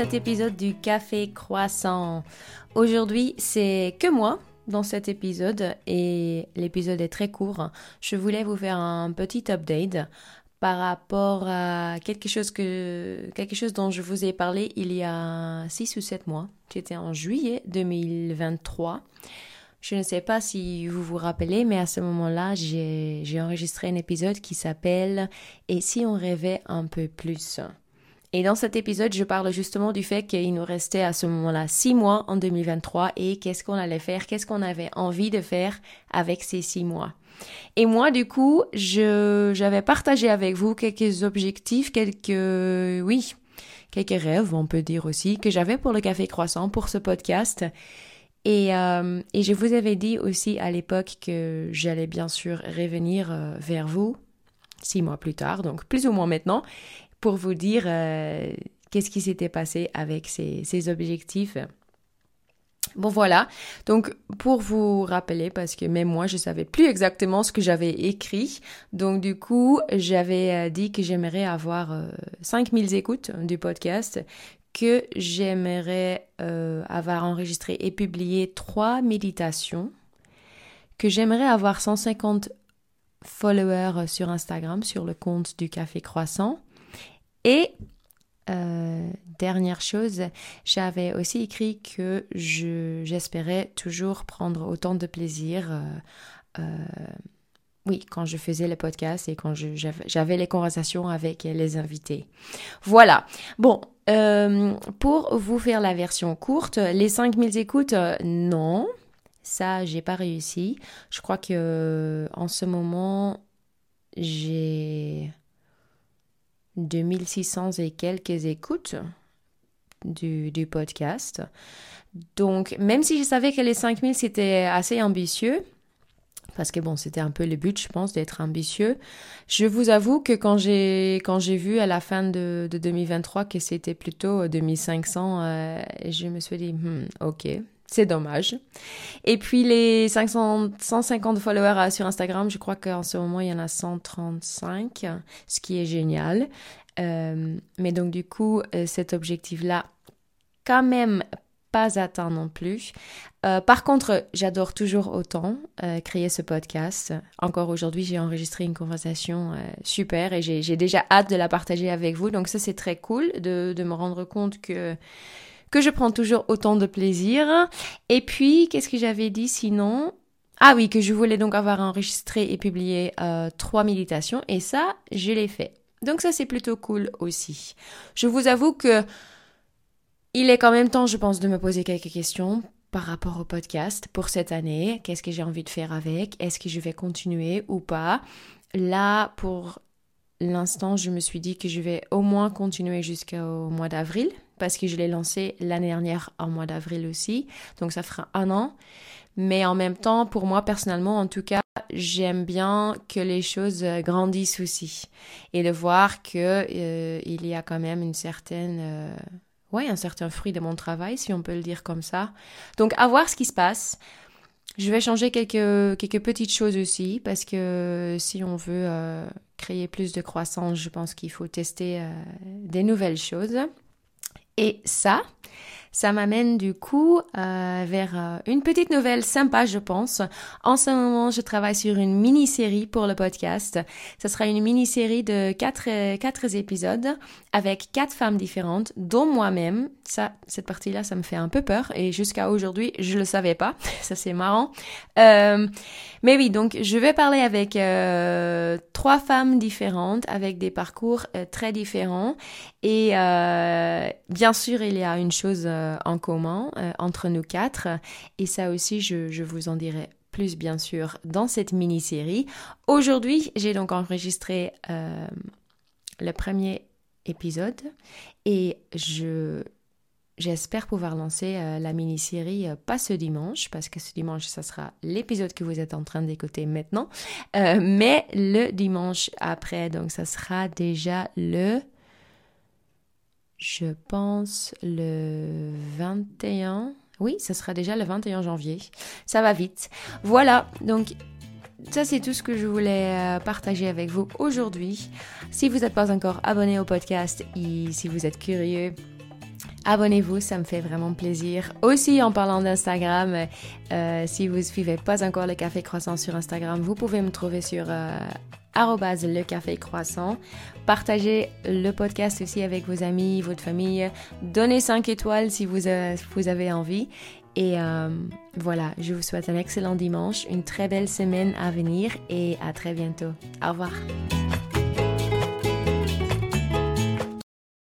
cet épisode du Café Croissant. Aujourd'hui, c'est que moi dans cet épisode et l'épisode est très court. Je voulais vous faire un petit update par rapport à quelque chose que quelque chose dont je vous ai parlé il y a 6 ou 7 mois. C'était en juillet 2023. Je ne sais pas si vous vous rappelez, mais à ce moment-là, j'ai enregistré un épisode qui s'appelle Et si on rêvait un peu plus? Et dans cet épisode, je parle justement du fait qu'il nous restait à ce moment-là six mois en 2023 et qu'est-ce qu'on allait faire, qu'est-ce qu'on avait envie de faire avec ces six mois. Et moi, du coup, j'avais partagé avec vous quelques objectifs, quelques, oui, quelques rêves, on peut dire aussi, que j'avais pour le Café Croissant, pour ce podcast. Et, euh, et je vous avais dit aussi à l'époque que j'allais bien sûr revenir euh, vers vous six mois plus tard, donc plus ou moins maintenant, pour vous dire euh, qu'est-ce qui s'était passé avec ces, objectifs. Bon voilà, donc pour vous rappeler, parce que même moi je savais plus exactement ce que j'avais écrit, donc du coup j'avais euh, dit que j'aimerais avoir 5000 euh, écoutes du podcast, que j'aimerais avoir enregistré et publié trois méditations, que j'aimerais avoir 150 followers sur Instagram, sur le compte du Café Croissant, et euh, dernière chose, j'avais aussi écrit que j'espérais toujours prendre autant de plaisir. Euh, euh, oui, quand je faisais le podcast et quand j'avais les conversations avec les invités. Voilà. Bon, pour vous faire la version courte, les 5000 écoutes, non, ça, j'ai pas réussi. Je crois que en ce moment, j'ai 2600 et quelques écoutes du, du, podcast. Donc, même si je savais que les 5000 c'était assez ambitieux, parce que bon, c'était un peu le but, je pense, d'être ambitieux. Je vous avoue que quand j'ai quand j'ai vu à la fin de, de 2023 que c'était plutôt 2500, euh, je me suis dit, hmm, ok, c'est dommage. Et puis les 500, 150 followers sur Instagram, je crois qu'en ce moment, il y en a 135, ce qui est génial. Euh, mais donc du coup, euh, cet objectif-là, quand même pas atteint non plus. Euh, par contre, j'adore toujours autant créer ce podcast. Encore aujourd'hui, j'ai enregistré une conversation super et j'ai déjà hâte de la partager avec vous. Donc ça, c'est très cool de me rendre compte que que je prends toujours autant de plaisir. Et puis, qu'est-ce que j'avais dit sinon? Ah oui, que je voulais donc avoir enregistré et publié euh, trois méditations. Et ça, je l'ai fait. Donc ça, c'est plutôt cool aussi. Je vous avoue que il est quand même temps, je pense, de me poser quelques questions par rapport au podcast pour cette année. Qu'est-ce que j'ai envie de faire avec? Est-ce que je vais continuer ou pas? Là, pour l'instant, je me suis dit que je vais au moins continuer jusqu'au mois d'avril parce que je l'ai lancé l'année dernière en mois d'avril aussi. Donc ça fera un an. Mais en même temps, pour moi personnellement, en tout cas, j'aime bien que les choses grandissent aussi et de voir que euh, il y a quand même une certaine euh, ouais, un certain fruit de mon travail, si on peut le dire comme ça. Donc à voir ce qui se passe. Je vais changer quelques, quelques petites choses aussi parce que si on veut euh, créer plus de croissance, je pense qu'il faut tester des nouvelles choses. Et ça, ça m'amène du coup euh, vers euh, une petite nouvelle sympa, je pense. En ce moment, je travaille sur une mini-série pour le podcast. Ce sera une mini-série de quatre, euh, quatre épisodes avec quatre femmes différentes, dont moi-même. Ça, cette partie-là, ça me fait un peu peur et jusqu'à aujourd'hui, je le savais pas. ça, c'est marrant. Euh, mais oui, donc je vais parler avec euh, trois femmes différentes, avec des parcours très différents. Et bien sûr, il y a une chose euh, en commun euh, entre nous quatre. Et ça aussi, je, vous en dirai plus bien sûr dans cette mini-série. Aujourd'hui, j'ai donc enregistré euh, le premier épisode et je j'espère pouvoir lancer la mini-série pas ce dimanche parce que ce dimanche ça sera l'épisode que vous êtes en train d'écouter maintenant, mais le dimanche après donc ça sera déjà le je pense le 21. Oui, ce sera déjà le 21 janvier. Ça va vite. Voilà, donc ça c'est tout ce que je voulais euh, partager avec vous aujourd'hui. Si vous n'êtes pas encore abonné au podcast et si vous êtes curieux, Abonnez-vous, ça me fait vraiment plaisir. Aussi, en parlant d'Instagram, euh, si vous ne suivez pas encore le Café Croissant sur Instagram, vous pouvez me trouver sur euh, le café croissant. Partagez le podcast aussi avec vos amis, votre famille. Donnez 5 étoiles si vous, euh, vous avez envie. Et voilà, je vous souhaite un excellent dimanche, une très belle semaine à venir et à très bientôt. Au revoir.